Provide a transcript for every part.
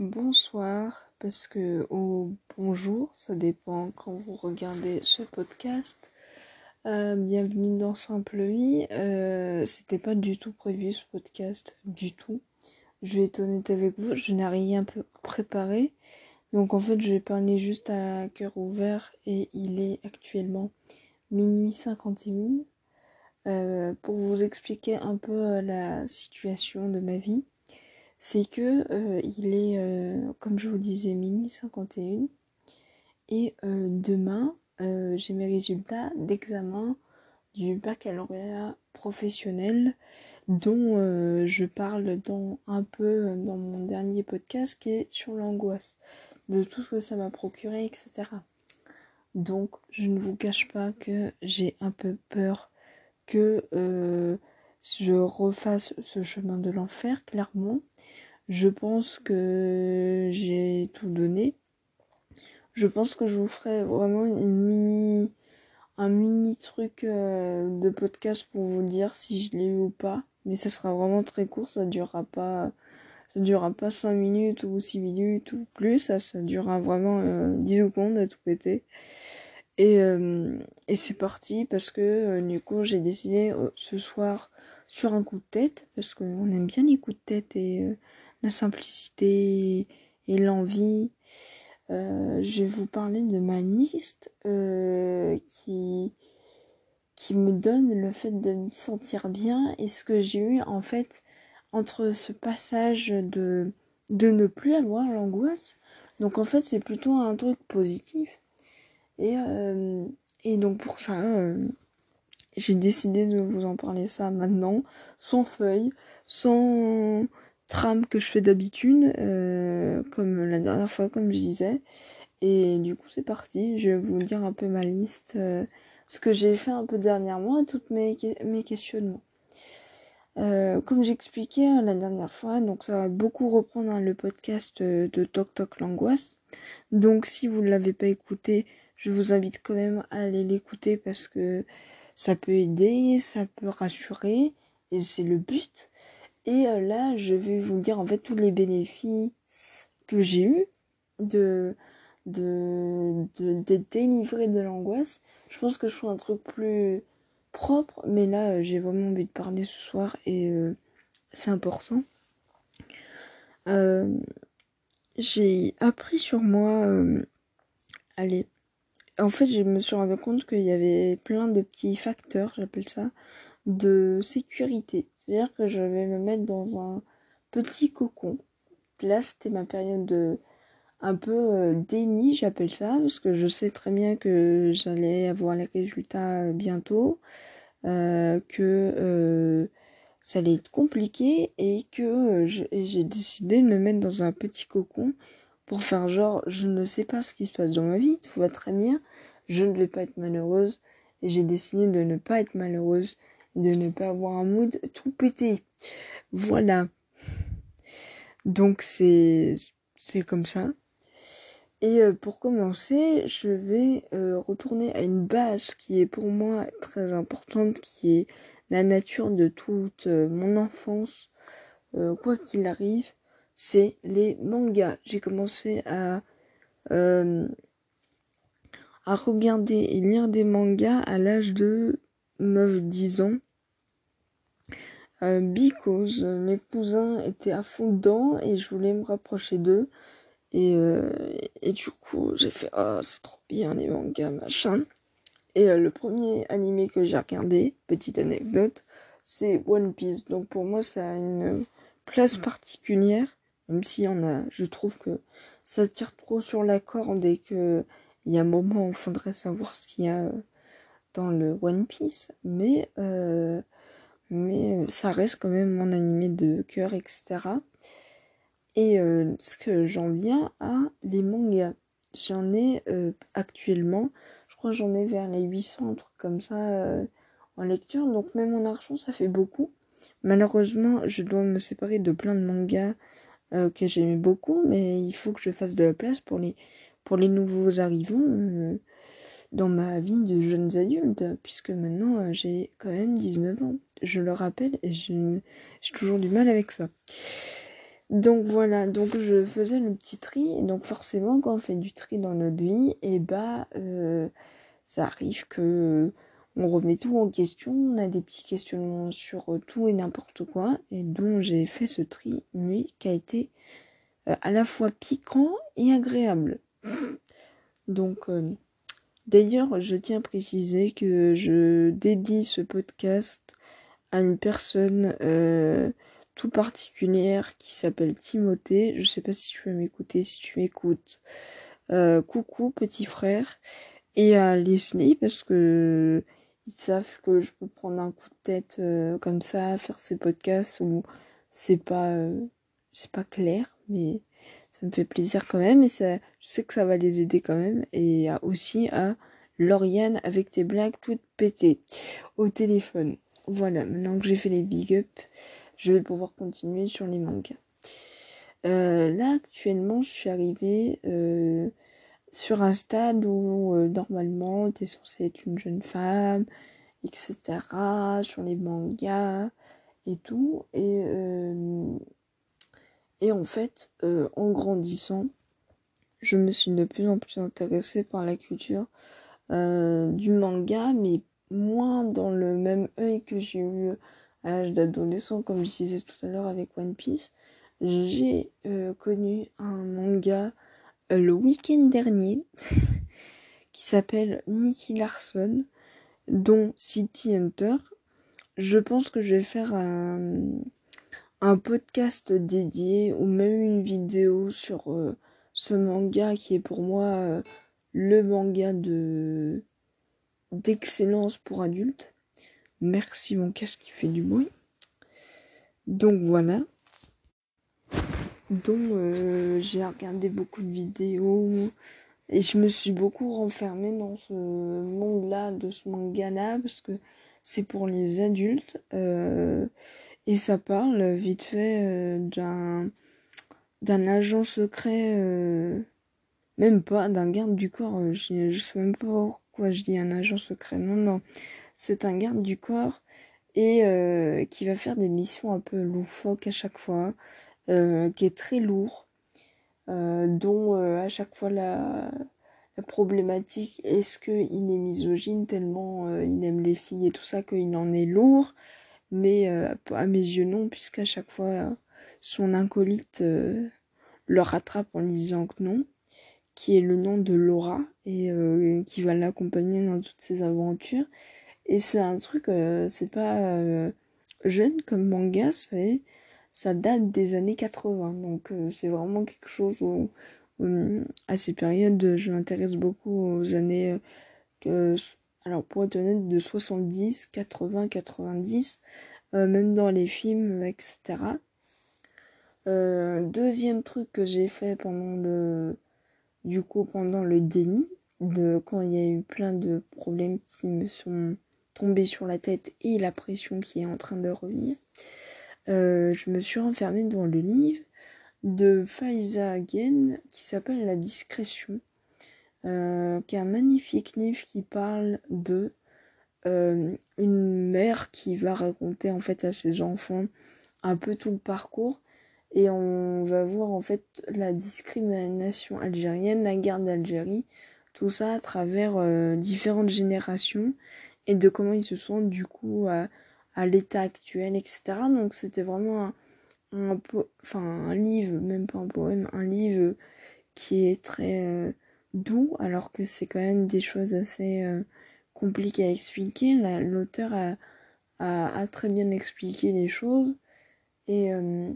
bonsoir, parce que au bonjour, ça dépend quand vous regardez ce podcast. Euh, bienvenue dans Simple Vie. Euh, C'était pas du tout prévu ce podcast, du tout. Je vais être honnête avec vous, je n'ai rien préparé. Donc en fait, je vais parler juste à cœur ouvert et il est actuellement minuit 51. Euh, pour vous expliquer un peu euh, la situation de ma vie c'est que euh, il est, euh, comme je vous disais, minuit 51. Et euh, demain, j'ai mes résultats d'examen du baccalauréat professionnel dont je parle dans un peu dans mon dernier podcast qui est sur l'angoisse de tout ce que ça m'a procuré, etc. Donc je ne vous cache pas que j'ai un peu peur que je refasse ce chemin de l'enfer, clairement. Je pense que j'ai tout donné. Je pense que je vous ferai vraiment une mini, un mini truc euh, de podcast pour vous dire si je l'ai eu ou pas. Mais ça sera vraiment très court, ça durera pas, ça durera pas 5 minutes ou 6 minutes ou plus, ça, ça durera vraiment euh, 10 secondes à tout péter. Et, euh, c'est parti parce que euh, du coup j'ai décidé ce soir sur un coup de tête, parce qu'on aime bien les coups de tête et euh, la simplicité et l'envie. Euh, je vais vous parler de ma liste euh, qui, qui me donne le fait de me sentir bien et ce que j'ai eu en fait entre ce passage de, de ne plus avoir l'angoisse. Donc en fait c'est plutôt un truc positif. Et, et donc pour ça, j'ai décidé de vous en parler ça maintenant, sans feuille, sans trame que je fais d'habitude, euh, comme la dernière fois, comme je disais. Et du coup, c'est parti. Je vais vous dire un peu ma liste, euh, ce que j'ai fait un peu dernièrement et tous mes, mes questionnements. Euh, comme j'expliquais hein, la dernière fois, donc ça va beaucoup reprendre hein, le podcast de Toc Toc l'angoisse. Donc si vous ne l'avez pas écouté, je vous invite quand même à aller l'écouter parce que ça peut aider, ça peut rassurer, et c'est le but. Et euh, là, je vais vous dire en fait tous les bénéfices que j'ai eu de de, de, délivrer de l'angoisse. Je pense que je fais un truc plus propre, mais là, euh, j'ai vraiment envie de parler ce soir et euh, c'est important. j'ai appris sur moi, allez, en fait, je me suis rendu compte qu'il y avait plein de petits facteurs, j'appelle ça, de sécurité. C'est-à-dire que je vais me mettre dans un petit cocon. Là, c'était ma période de un peu euh, déni, j'appelle ça, parce que je sais très bien que j'allais avoir les résultats euh, bientôt, euh, que ça allait être compliqué et que j'ai décidé de me mettre dans un petit cocon pour faire genre je ne sais pas ce qui se passe dans ma vie, tout va très bien, je ne vais pas être malheureuse j'ai décidé de ne pas être malheureuse, de ne pas avoir un mood tout pété. Voilà. Donc c'est c'est comme ça. Et euh, pour commencer, je vais euh, retourner à une base qui est pour moi très importante, qui est la nature de toute euh, mon enfance, quoi qu'il arrive c'est les mangas. J'ai commencé à, euh, à regarder et lire des mangas à l'âge de 9-10 ans. Euh, because mes cousins étaient à fond dedans et je voulais me rapprocher d'eux. Et, euh, et du coup, j'ai fait oh, c'est trop bien les mangas, machin. Et le premier animé que j'ai regardé, petite anecdote, c'est One Piece. Donc pour moi, ça a une place particulière. Même si on a, je trouve que ça tire trop sur la corde et que il y a un moment où il faudrait savoir ce qu'il y a dans le One Piece, mais euh, mais ça reste quand même mon animé de cœur, etc. Et euh, ce que j'en viens à les mangas. J'en ai euh, actuellement, je crois j'en ai vers les 800, trucs comme ça en lecture. Donc même en argent, ça fait beaucoup. Malheureusement, je dois me séparer de plein de mangas euh, que j'aimais beaucoup, mais il faut que je fasse de la place pour les, pour les nouveaux arrivants euh, dans ma vie de jeunes adultes, puisque maintenant euh, j'ai quand même 19 ans. Je le rappelle et j'ai toujours du mal avec ça. Donc voilà, donc je faisais le petit tri. Et donc forcément, quand on fait du tri dans notre vie, et eh bah ça arrive que on remet tout en question. On a des petits questionnements sur tout et n'importe quoi. Et donc j'ai fait ce tri, lui, qui a été euh, à la fois piquant et agréable. Donc euh, d'ailleurs, je tiens à préciser que je dédie ce podcast à une personne tout particulière qui s'appelle Timothée. Je sais pas si tu veux m'écouter, si tu m'écoutes. Euh, coucou petit frère. Et à Leslie parce que ils savent que je peux prendre un coup de tête euh, comme ça, faire ces podcasts où c'est pas euh, c'est pas clair, mais ça me fait plaisir quand même et ça je sais que ça va les aider quand même et aussi à Lauriane avec tes blagues toutes pétées au téléphone. Voilà, maintenant que j'ai fait les big up, je vais pouvoir continuer sur les mangas. Euh, là, actuellement, je suis arrivée sur un stade où euh, normalement, tu es censée être une jeune femme, etc. Sur les mangas et tout. Et, et en fait, en grandissant, je me suis de plus en plus intéressée par la culture du manga, mais moins dans le même œil que j'ai eu à l'âge d'adolescent, comme je disais tout à l'heure avec One Piece, j'ai euh, connu un manga euh, le week-end dernier qui s'appelle Nicky Larson, dont City Hunter. Je pense que je vais faire un, podcast dédié ou même une vidéo sur euh, ce manga qui est pour moi le manga de d'excellence pour adultes. Merci mon casque qui fait du bruit. Donc voilà. Donc euh, j'ai regardé beaucoup de vidéos et je me suis beaucoup renfermée dans ce monde-là, de ce manga-là, parce que c'est pour les adultes. Euh, et ça parle vite fait euh, d'un d'un agent secret, même pas d'un garde du corps. Je, je sais même pas pourquoi je dis un agent secret. Non, non c'est un garde du corps et qui va faire des missions un peu loufoques à chaque fois, euh, qui est très lourd, euh, dont à chaque fois la, problématique est-ce qu'il est misogyne tellement il aime les filles et tout ça qu'il en est lourd, mais à mes yeux non, puisqu'à chaque fois son incolite le rattrape en lui disant que non qui est le nom de Laura et qui va l'accompagner dans toutes ses aventures. Et c'est un truc, euh, c'est pas euh, jeune comme manga, c'est, ça date des années 80. Donc euh, c'est vraiment quelque chose où, à ces périodes, je m'intéresse beaucoup aux années que, alors pour être honnête, de 70, 80, 90, même dans les films, etc. deuxième truc que j'ai fait pendant le, du coup, pendant le déni, de quand il y a eu plein de problèmes qui me sont tomber sur la tête et la pression qui est en train de revenir, euh, je me suis renfermée dans le livre de Faiza Again qui s'appelle La discrétion, euh, qui est un magnifique livre qui parle de euh, une mère qui va raconter en fait à ses enfants un peu tout le parcours et on va voir en fait la discrimination algérienne, la guerre d'Algérie, tout ça à travers différentes générations et de comment ils se sentent du coup à, l'état actuel, etc. Donc c'était vraiment un, enfin, un livre, même pas un poème, un livre qui est très euh, doux, alors que c'est quand même des choses assez euh, compliquées à expliquer. L'auteur a, très bien expliqué les choses et, euh,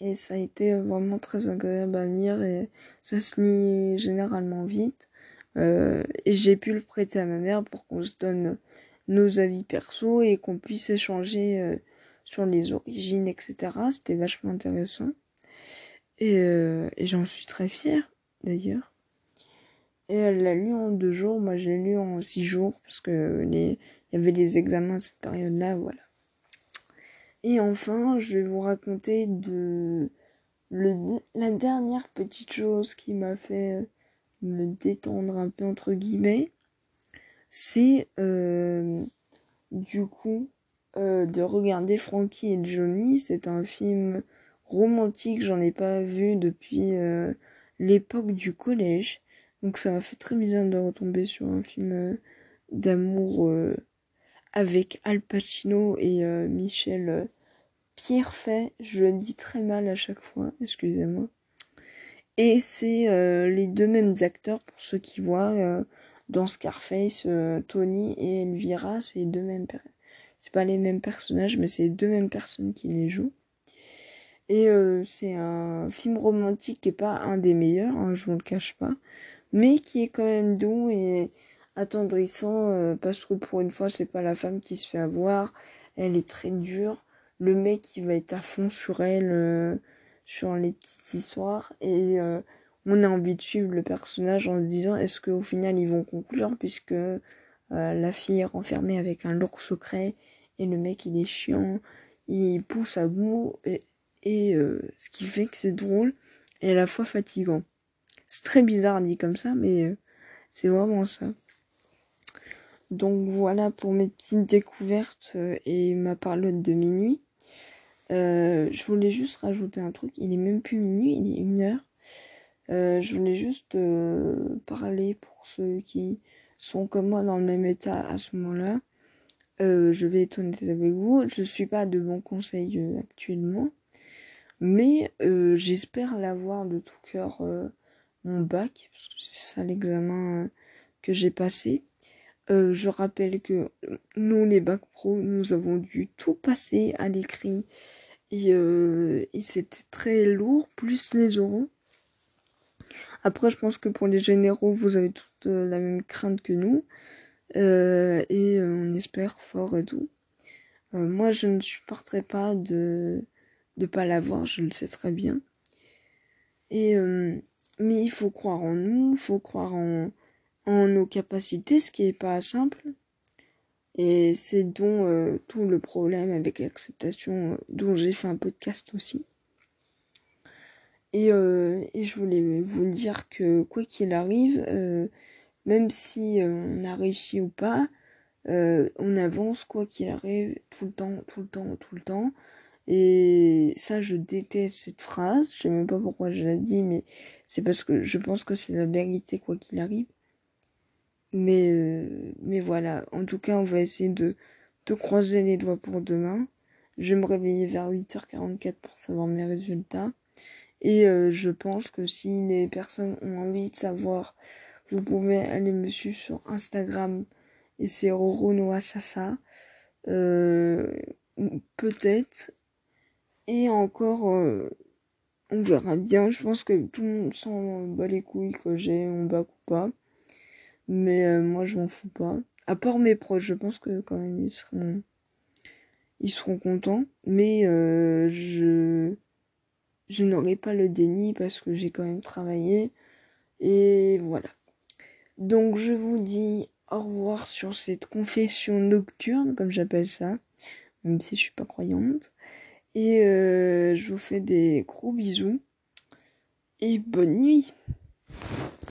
et ça a été vraiment très agréable à lire et ça se lit généralement vite. Et j'ai pu le prêter à ma mère pour qu'on se donne nos avis perso et qu'on puisse échanger euh, sur les origines, etc. C'était vachement intéressant. Et, euh, et j'en suis très fière, d'ailleurs. Et elle l'a lu en deux jours, moi j'ai lu en six jours, parce que il y avait des examens à cette période-là, voilà. Et enfin, je vais vous raconter de la dernière petite chose qui m'a fait me détendre un peu entre guillemets, c'est euh, du coup euh, de regarder Frankie et Johnny. C'est un film romantique, j'en ai pas vu depuis euh, l'époque du collège. Donc ça m'a fait très bizarre de retomber sur un film d'amour avec Al Pacino et Michel Pierrefait. Je le dis très mal à chaque fois, excusez-moi. Et c'est les deux mêmes acteurs pour ceux qui voient dans Scarface, Tony et Elvira, c'est deux mêmes c'est pas les mêmes personnages, mais c'est deux mêmes personnes qui les jouent. Et euh, c'est un film romantique qui est pas un des meilleurs, hein, je vous le cache pas, mais qui est quand même doux et attendrissant euh, parce que pour une fois c'est pas la femme qui se fait avoir, elle est très dure, le mec il va être à fond sur elle, euh, sur les petites histoires et on a envie de suivre le personnage en se disant est-ce qu'au final ils vont conclure puisque la fille est renfermée avec un lourd secret et le mec il est chiant, il pousse à bout et, euh, ce qui fait que c'est drôle et à la fois fatigant. C'est très bizarre dit comme ça, mais euh, c'est vraiment ça. Donc voilà pour mes petites découvertes euh, et ma parlotte de minuit. je voulais juste rajouter un truc, il est même plus minuit, il est une heure. Je voulais juste parler pour ceux qui sont comme moi dans le même état à ce moment-là. Euh, je vais être honnête avec vous, je suis pas de bons conseils euh, actuellement, mais euh, j'espère l'avoir de tout cœur mon bac, parce que c'est ça l'examen que j'ai passé. je rappelle que nous, les bacs pro, nous avons dû tout passer à l'écrit et, et c'était très lourd, plus les oraux. Après, je pense que pour les généraux, vous avez toute la même crainte que nous. Euh, et euh, on espère fort et tout. Euh, moi, je ne supporterai pas de ne pas l'avoir, je le sais très bien. Et mais il faut croire en nous, il faut croire en, en nos capacités, ce qui n'est pas simple. Et c'est dont tout le problème avec l'acceptation, dont j'ai fait un podcast aussi. Et, et, je voulais vous dire que quoi qu'il arrive, même si euh, on a réussi ou pas, euh, on avance quoi qu'il arrive tout le temps, tout le temps, tout le temps. Et ça, je déteste cette phrase. Je sais même pas pourquoi je la dis, mais c'est parce que je pense que c'est la vérité quoi qu'il arrive. Mais, euh, mais voilà. En tout cas, on va essayer de, de croiser les doigts pour demain. Je vais me réveiller vers 8h44 pour savoir mes résultats. Et je pense que si les personnes ont envie de savoir vous pouvez aller me suivre sur Instagram et c'est Roro Noah Sasa. Euh, peut-être. Et encore, euh, on verra bien. Je pense que tout le monde s'en bat les couilles que j'ai on bac ou pas. Mais euh, moi, je m'en fous pas. À part mes proches, je pense que quand même ils seront, ils seront contents. Mais je, je n'aurai pas le déni parce que j'ai quand même travaillé. Et voilà. Donc je vous dis au revoir sur cette confession nocturne, comme j'appelle ça, même si je suis pas croyante. Et euh, je vous fais des gros bisous. Et bonne nuit